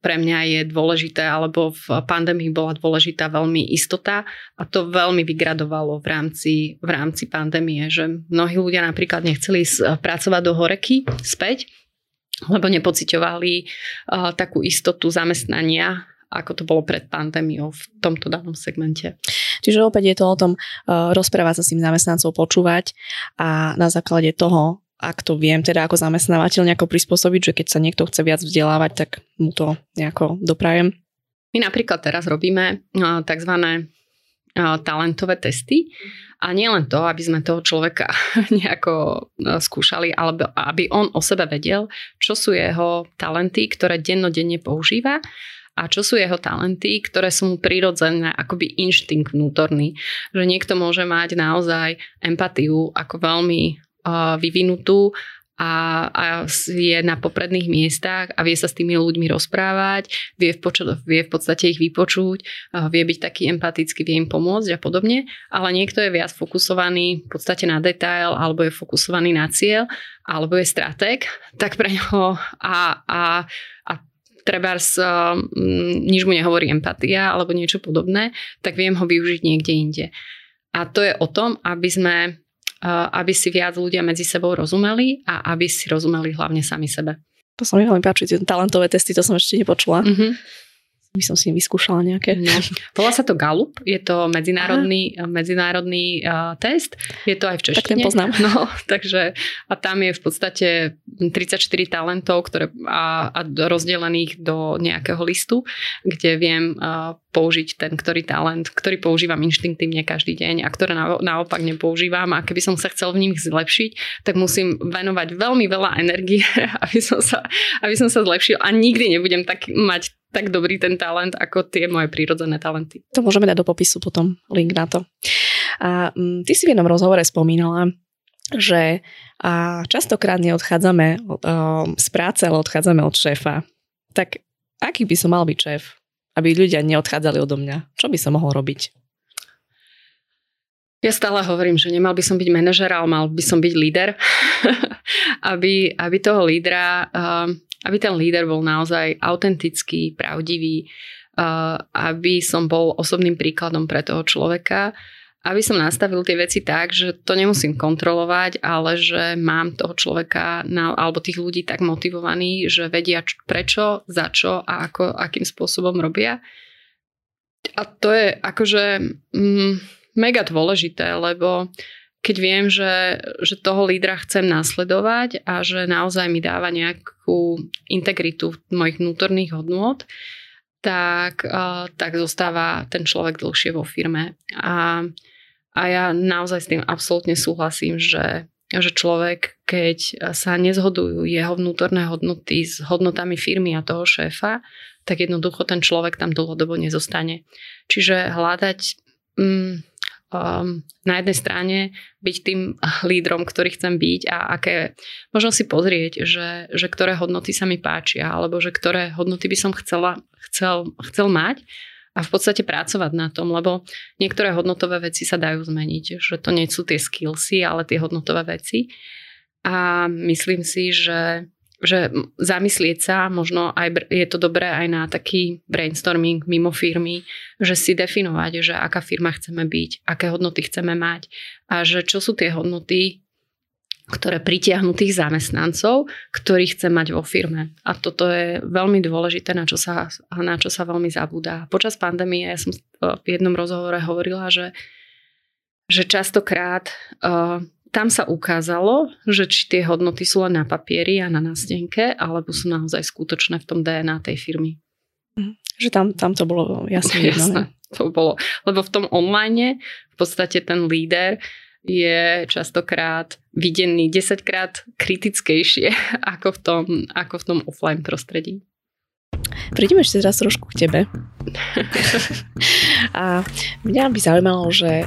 Speaker 1: pre mňa je dôležité, alebo v pandémii bola dôležitá veľmi istota a to veľmi vygradovalo v rámci, v rámci pandémie, že mnohí ľudia napríklad nechceli pracovať do horeky späť, lebo nepociťovali uh, takú istotu zamestnania ako to bolo pred pandémiou v tomto danom segmente.
Speaker 2: Čiže opäť je to o tom uh, rozprávať sa s tým zamestnancov, počúvať a na základe toho, ak to viem teda ako zamestnávateľ nejako prispôsobiť, že keď sa niekto chce viac vzdelávať, tak mu to nejako doprajem.
Speaker 1: My napríklad teraz robíme uh, tzv. Uh, talentové testy a nie len to, aby sme toho človeka nejako skúšali, ale aby on o sebe vedel, čo sú jeho talenty, ktoré dennodenne používa a čo sú jeho talenty, ktoré sú mu prirodzené, akoby inštinkt vnútorný. Že niekto môže mať naozaj empatiu ako veľmi uh, vyvinutú a, a je na popredných miestach a vie sa s tými ľuďmi rozprávať, vie v, poču, vie v podstate ich vypočuť, vie byť taký empatický, vie im pomôcť a podobne, ale niekto je viac fokusovaný v podstate na detail alebo je fokusovaný na cieľ alebo je stratég, tak pre neho a, a, a treba uh, nič mu nehovorí empatia alebo niečo podobné, tak viem ho využiť niekde inde. A to je o tom, aby sme uh, aby si viac ľudia medzi sebou rozumeli a aby si rozumeli hlavne sami sebe.
Speaker 2: To sa mi veľmi páči, tie talentové testy, to som ešte nepočula. Mm-hmm by som si vyskúšala nejaké. No.
Speaker 1: Volá sa to Galup, je to medzinárodný, medzinárodný uh, test, je to aj v češtine.
Speaker 2: Tak ten poznám.
Speaker 1: No, takže a tam je v podstate 34 talentov ktoré, a, a rozdelených do nejakého listu, kde viem uh, použiť ten ktorý talent, ktorý používam inštinktívne každý deň a ktoré na, naopak nepoužívam a keby som sa chcel v nich zlepšiť, tak musím venovať veľmi veľa energie, aby som sa, aby som sa zlepšil a nikdy nebudem tak mať tak dobrý ten talent, ako tie moje prírodzené talenty.
Speaker 2: To môžeme dať do popisu potom, link na to. A m, mm, ty si v jednom rozhovore spomínala, že a častokrát neodchádzame o, z práce, ale odchádzame od šéfa. Tak aký by som mal byť šéf, aby ľudia neodchádzali odo mňa? Čo by som mohol robiť?
Speaker 1: Ja stále hovorím, že nemal by som byť manažer, ale mal by som byť líder. aby, aby toho lídra uh, aby ten líder bol naozaj autentický, pravdivý, aby som bol osobným príkladom pre toho človeka, aby som nastavil tie veci tak, že to nemusím kontrolovať, ale že mám toho človeka alebo tých ľudí tak motivovaní, že vedia prečo, za čo a ako, akým spôsobom robia. A to je akože mm, mega dôležité, lebo keď viem, že, že toho lídra chcem nasledovať a že naozaj mi dáva nejakú integritu mojich vnútorných hodnôt, tak, uh, tak zostáva ten človek dlhšie vo firme. A, a ja naozaj s tým absolútne súhlasím, že, že človek, keď sa nezhodujú jeho vnútorné hodnoty s hodnotami firmy a toho šéfa, tak jednoducho ten človek tam dlhodobo nezostane. Čiže hľadať mm, um, na jednej strane byť tým lídrom, ktorý chcem byť a aké, možno si pozrieť, že, že ktoré hodnoty sa mi páčia, alebo že ktoré hodnoty by som chcela, chcel, chcel mať a v podstate pracovať na tom, lebo niektoré hodnotové veci sa dajú zmeniť, že to nie sú tie skillsy, ale tie hodnotové veci. A myslím si, že že zamyslieť sa, možno aj je to dobré aj na taký brainstorming mimo firmy, že si definovať, že aká firma chceme byť, aké hodnoty chceme mať a že čo sú tie hodnoty, ktoré pritiahnu tých zamestnancov, ktorých chcem mať vo firme. A toto je veľmi dôležité, na čo sa, na čo sa veľmi zabúda. Počas pandémie, ja som v jednom rozhovore hovorila, že, že častokrát uh, tam sa ukázalo, že či tie hodnoty sú len na papieri a na nástenke, alebo sú naozaj skutočné v tom DNA tej firmy.
Speaker 2: Mhm. Že tam, tam to bolo jasne. Jasné,
Speaker 1: to bolo. Lebo v tom online v podstate ten líder je častokrát videný 10 krát kritickejšie ako v tom, ako v tom offline prostredí.
Speaker 2: Prídeme ešte teraz trošku k tebe. A mňa by zaujímalo, že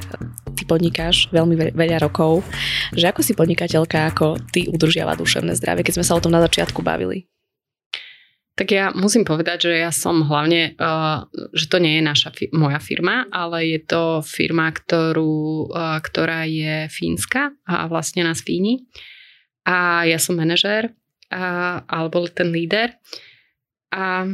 Speaker 2: ty podnikáš veľmi veľa rokov, že ako si podnikateľka, ako ty udržiava duševné zdravie, keď sme sa o tom na začiatku bavili?
Speaker 1: Tak ja musím povedať, že ja som hlavne, uh, že to nie je naša moja firma, ale je to firma, ktorú, uh, ktorá je fínska a vlastne nás Fíni. A ja som manažér, uh, alebo ten líder. A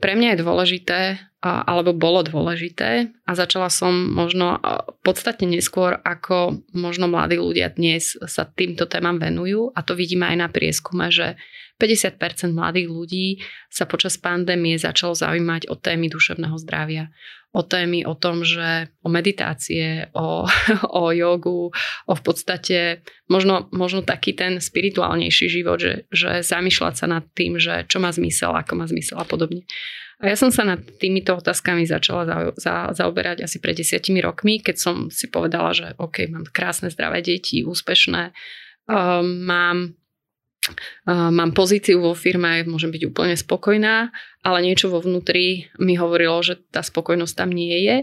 Speaker 1: pre mňa je dôležité, alebo bolo dôležité a začala som možno podstatne neskôr, ako možno mladí ľudia dnes sa týmto témam venujú. A to vidíme aj na prieskume, že 50% mladých ľudí sa počas pandémie začalo zaujímať o témy duševného zdravia, o témy o tom, že o meditácie, o, o jogu, o v podstate možno, možno taký ten spirituálnejší život, že, že zamýšľať sa nad tým, že čo má zmysel, ako má zmysel a podobne. A ja som sa nad týmito otázkami začala za, za, zaoberať asi pred desiatimi rokmi, keď som si povedala, že OK, mám krásne zdravé deti, úspešné, um, mám mám pozíciu vo firme, môžem byť úplne spokojná, ale niečo vo vnútri mi hovorilo, že tá spokojnosť tam nie je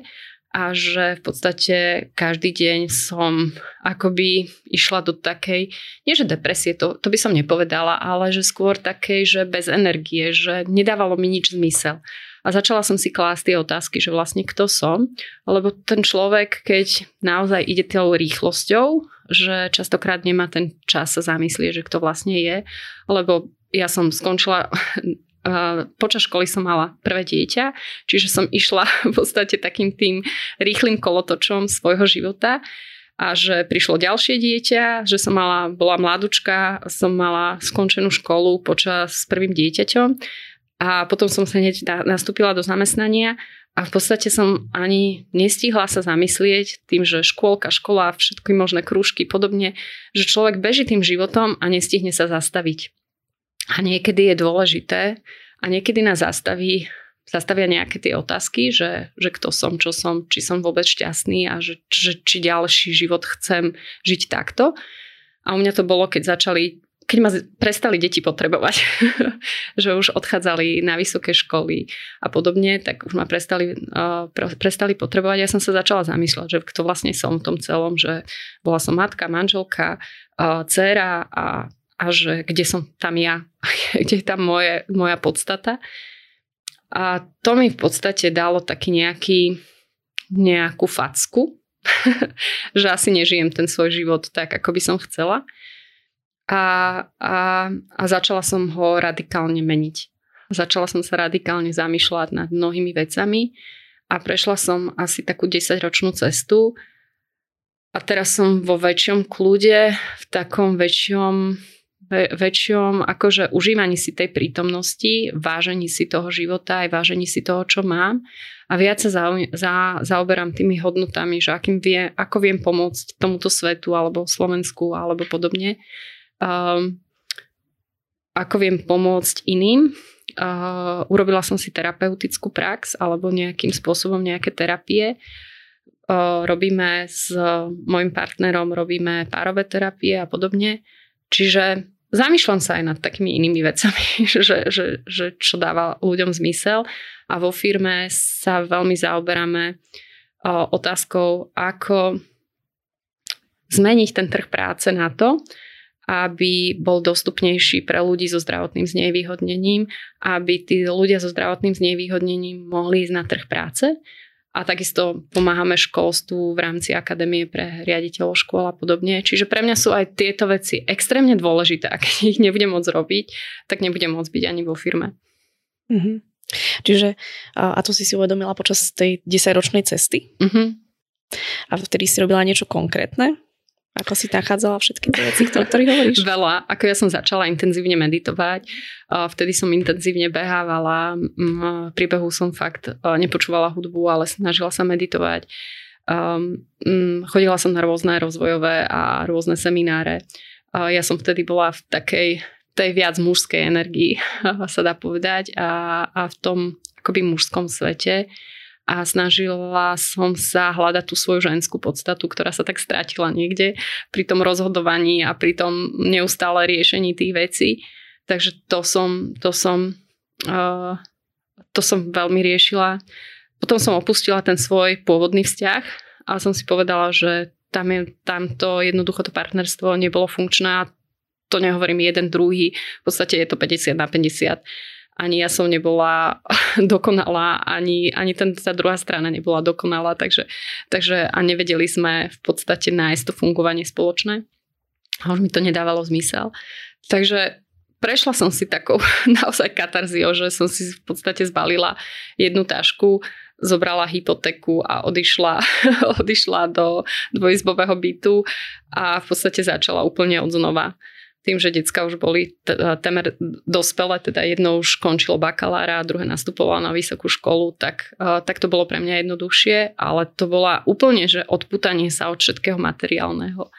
Speaker 1: a že v podstate každý deň som akoby išla do takej, nie že depresie, to, to by som nepovedala, ale že skôr takej, že bez energie, že nedávalo mi nič zmysel. A začala som si klásť tie otázky, že vlastne kto som, lebo ten človek, keď naozaj ide tou rýchlosťou, že častokrát nemá ten čas sa zamyslieť, že kto vlastne je, lebo ja som skončila počas školy som mala prvé dieťa, čiže som išla v podstate takým tým rýchlým kolotočom svojho života. A že prišlo ďalšie dieťa, že som mala, bola mladučka, som mala skončenú školu počas s prvým dieťaťom a potom som sa hneď nastúpila do zamestnania a v podstate som ani nestihla sa zamyslieť tým, že škôlka, škola, všetky možné krúžky, podobne, že človek beží tým životom a nestihne sa zastaviť. A niekedy je dôležité a niekedy nás zastaví, zastavia nejaké tie otázky, že, že kto som, čo som, či som vôbec šťastný a že, že, či ďalší život chcem žiť takto. A u mňa to bolo, keď začali keď ma prestali deti potrebovať, že už odchádzali na vysoké školy a podobne, tak už ma prestali, prestali potrebovať. Ja som sa začala zamýšľať, že kto vlastne som v tom celom, že bola som matka, manželka, dcera a a že kde som tam ja, kde je tam moje, moja podstata. A to mi v podstate dalo taký nejaký, nejakú facku, že asi nežijem ten svoj život tak, ako by som chcela. A, a, a začala som ho radikálne meniť. Začala som sa radikálne zamýšľať nad mnohými vecami a prešla som asi takú 10-ročnú cestu a teraz som vo väčšom kľude, v takom väčšom väčšom akože užívaní si tej prítomnosti, vážení si toho života, aj vážení si toho, čo mám a viac sa za, za, zaoberám tými hodnotami, že akým vie, ako viem pomôcť tomuto svetu alebo Slovensku alebo podobne. Um, ako viem pomôcť iným. Uh, urobila som si terapeutickú prax alebo nejakým spôsobom nejaké terapie. Uh, robíme s môjim partnerom, robíme párové terapie a podobne. Čiže zamýšľam sa aj nad takými inými vecami, že, že, že čo dáva ľuďom zmysel a vo firme sa veľmi zaoberáme otázkou, ako zmeniť ten trh práce na to, aby bol dostupnejší pre ľudí so zdravotným znevýhodnením, aby tí ľudia so zdravotným znevýhodnením mohli ísť na trh práce. A takisto pomáhame školstvu v rámci akadémie pre riaditeľov škôl a podobne. Čiže pre mňa sú aj tieto veci extrémne dôležité. Ak ich nebudem môcť robiť, tak nebudem môcť byť ani vo firme.
Speaker 2: Mm-hmm. Čiže, a to si si uvedomila počas tej 10-ročnej cesty?
Speaker 1: Mm-hmm.
Speaker 2: A vtedy si robila niečo konkrétne? Ako si nachádzala všetky tie veci, o ktorých hovoríš?
Speaker 1: Veľa. Ako ja som začala intenzívne meditovať, vtedy som intenzívne behávala, pri behu som fakt nepočúvala hudbu, ale snažila sa meditovať. Chodila som na rôzne rozvojové a rôzne semináre. Ja som vtedy bola v takej tej viac mužskej energii, sa dá povedať, a, a v tom akoby mužskom svete a snažila som sa hľadať tú svoju ženskú podstatu, ktorá sa tak strátila niekde pri tom rozhodovaní a pri tom neustále riešení tých vecí. Takže to som, to som, uh, to som veľmi riešila. Potom som opustila ten svoj pôvodný vzťah a som si povedala, že tam, je, tam to jednoducho to partnerstvo nebolo funkčné a to nehovorím jeden, druhý, v podstate je to 50 na 50 ani ja som nebola dokonalá, ani, ani ten, tá druhá strana nebola dokonalá, takže, takže a nevedeli sme v podstate nájsť to fungovanie spoločné. A už mi to nedávalo zmysel. Takže prešla som si takou naozaj katarziou, že som si v podstate zbalila jednu tašku, zobrala hypotéku a odišla, odišla do dvojizbového bytu a v podstate začala úplne od znova tým, že decka už boli temer dospelé, teda jedno už končilo bakalára a druhé nastupovalo na vysokú školu, tak, tak to bolo pre mňa jednoduchšie, ale to bola úplne, že odputanie sa od všetkého materiálneho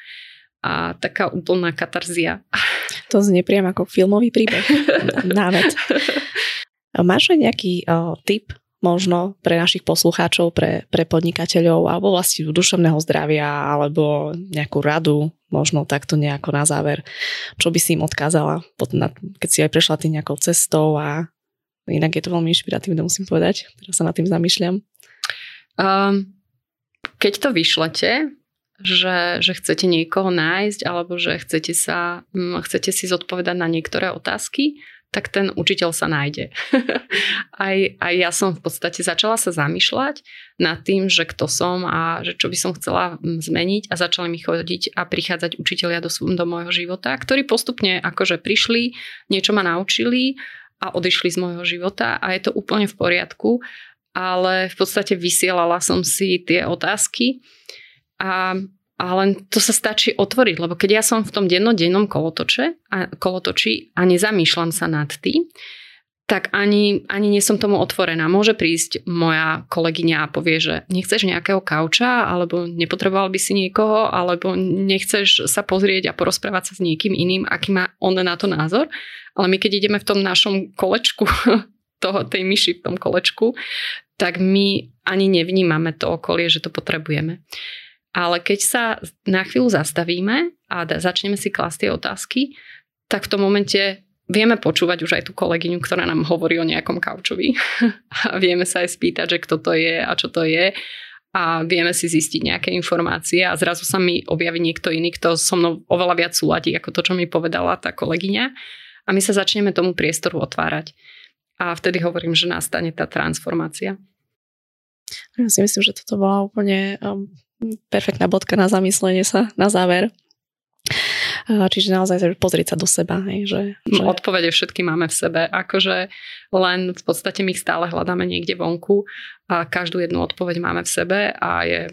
Speaker 1: a taká úplná katarzia.
Speaker 2: To znie priam ako filmový príbeh. Návet. Máš aj nejaký uh, tip možno pre našich poslucháčov, pre, pre podnikateľov alebo vlastne duševného zdravia alebo nejakú radu, možno takto nejako na záver, čo by si im odkázala, keď si aj prešla tým nejakou cestou a inak je to veľmi inšpiratívne, musím povedať. Teraz sa nad tým zamýšľam.
Speaker 1: Um, keď to vyšlete, že, že chcete niekoho nájsť alebo že chcete, sa, chcete si zodpovedať na niektoré otázky, tak ten učiteľ sa nájde. aj, aj ja som v podstate začala sa zamýšľať nad tým, že kto som a že čo by som chcela zmeniť a začali mi chodiť a prichádzať učiteľia do, do môjho života, ktorí postupne akože prišli, niečo ma naučili a odišli z môjho života a je to úplne v poriadku, ale v podstate vysielala som si tie otázky a a len to sa stačí otvoriť, lebo keď ja som v tom dennodennom kolotoče a, kolotoči a nezamýšľam sa nad tým, tak ani, ani nie som tomu otvorená. Môže prísť moja kolegyňa a povie, že nechceš nejakého kauča, alebo nepotreboval by si niekoho, alebo nechceš sa pozrieť a porozprávať sa s niekým iným, aký má on na to názor. Ale my keď ideme v tom našom kolečku, toho, tej myši v tom kolečku, tak my ani nevnímame to okolie, že to potrebujeme. Ale keď sa na chvíľu zastavíme a začneme si klasť tie otázky, tak v tom momente vieme počúvať už aj tú kolegyňu, ktorá nám hovorí o nejakom kaučovi. A vieme sa aj spýtať, že kto to je a čo to je. A vieme si zistiť nejaké informácie a zrazu sa mi objaví niekto iný, kto so mnou oveľa viac súladí ako to, čo mi povedala tá kolegyňa. A my sa začneme tomu priestoru otvárať. A vtedy hovorím, že nastane tá transformácia.
Speaker 2: Ja si myslím, že toto bola úplne um, perfektná bodka na zamyslenie sa na záver. Čiže naozaj pozrieť sa do seba. Hej, že,
Speaker 1: že... Odpovede všetky máme v sebe. Akože len v podstate my ich stále hľadáme niekde vonku a každú jednu odpoveď máme v sebe a je,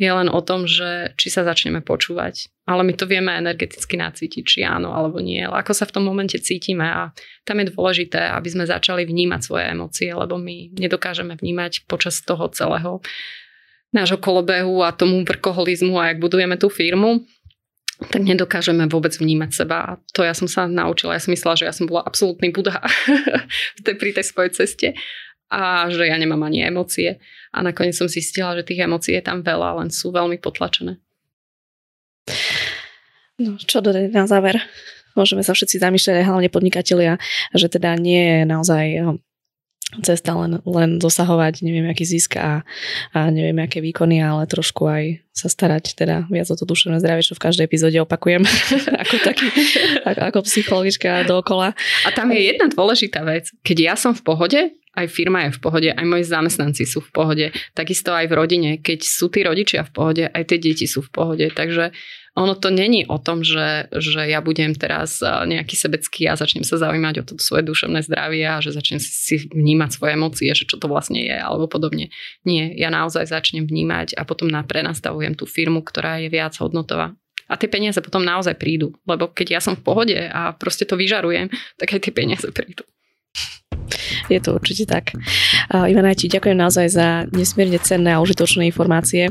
Speaker 1: je len o tom, že či sa začneme počúvať. Ale my to vieme energeticky nacítiť, či áno alebo nie. Ale ako sa v tom momente cítime a tam je dôležité, aby sme začali vnímať svoje emócie, lebo my nedokážeme vnímať počas toho celého nášho kolobehu a tomu vrkoholizmu a jak budujeme tú firmu, tak nedokážeme vôbec vnímať seba. A to ja som sa naučila. Ja som myslela, že ja som bola absolútny budha pri tej svojej ceste a že ja nemám ani emócie. A nakoniec som zistila, že tých emócií je tam veľa, len sú veľmi potlačené.
Speaker 2: No, čo dodať na záver? Môžeme sa všetci zamýšľať, hlavne podnikatelia, že teda nie je naozaj cesta len, len dosahovať neviem aký zisk a, a neviem aké výkony, ale trošku aj sa starať teda viac o to duševné zdravie, čo v každej epizóde opakujem ako taký, ako, ako psychologička dookola.
Speaker 1: A tam je jedna dôležitá vec. Keď ja som v pohode, aj firma je v pohode, aj moji zamestnanci sú v pohode, takisto aj v rodine, keď sú tí rodičia v pohode, aj tie deti sú v pohode. Takže ono to není o tom, že, že ja budem teraz nejaký sebecký a začnem sa zaujímať o to svoje duševné zdravie a že začnem si vnímať svoje emócie, že čo to vlastne je alebo podobne. Nie, ja naozaj začnem vnímať a potom prenastavujem tú firmu, ktorá je viac hodnotová. A tie peniaze potom naozaj prídu, lebo keď ja som v pohode a proste to vyžarujem, tak aj tie peniaze prídu.
Speaker 2: Je to určite tak. Ivana, ti ďakujem naozaj za nesmierne cenné a užitočné informácie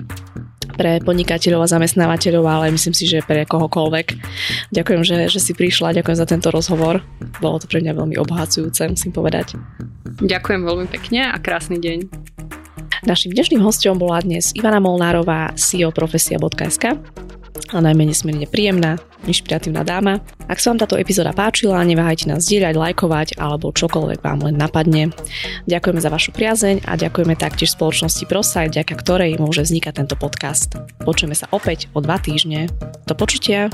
Speaker 2: pre podnikateľov a zamestnávateľov, ale myslím si, že pre kohokoľvek. Ďakujem, že, že si prišla, ďakujem za tento rozhovor. Bolo to pre mňa veľmi obohacujúce, musím povedať.
Speaker 1: Ďakujem veľmi pekne a krásny deň.
Speaker 2: Našim dnešným hostom bola dnes Ivana Molnárová, CEO profesia.sk a najmä nesmierne príjemná, inšpiratívna dáma. Ak sa vám táto epizóda páčila, neváhajte nás zdieľať, lajkovať alebo čokoľvek vám len napadne. Ďakujeme za vašu priazeň a ďakujeme taktiež spoločnosti ProSite, vďaka ktorej môže vznikať tento podcast. Počujeme sa opäť o dva týždne. Do počutia.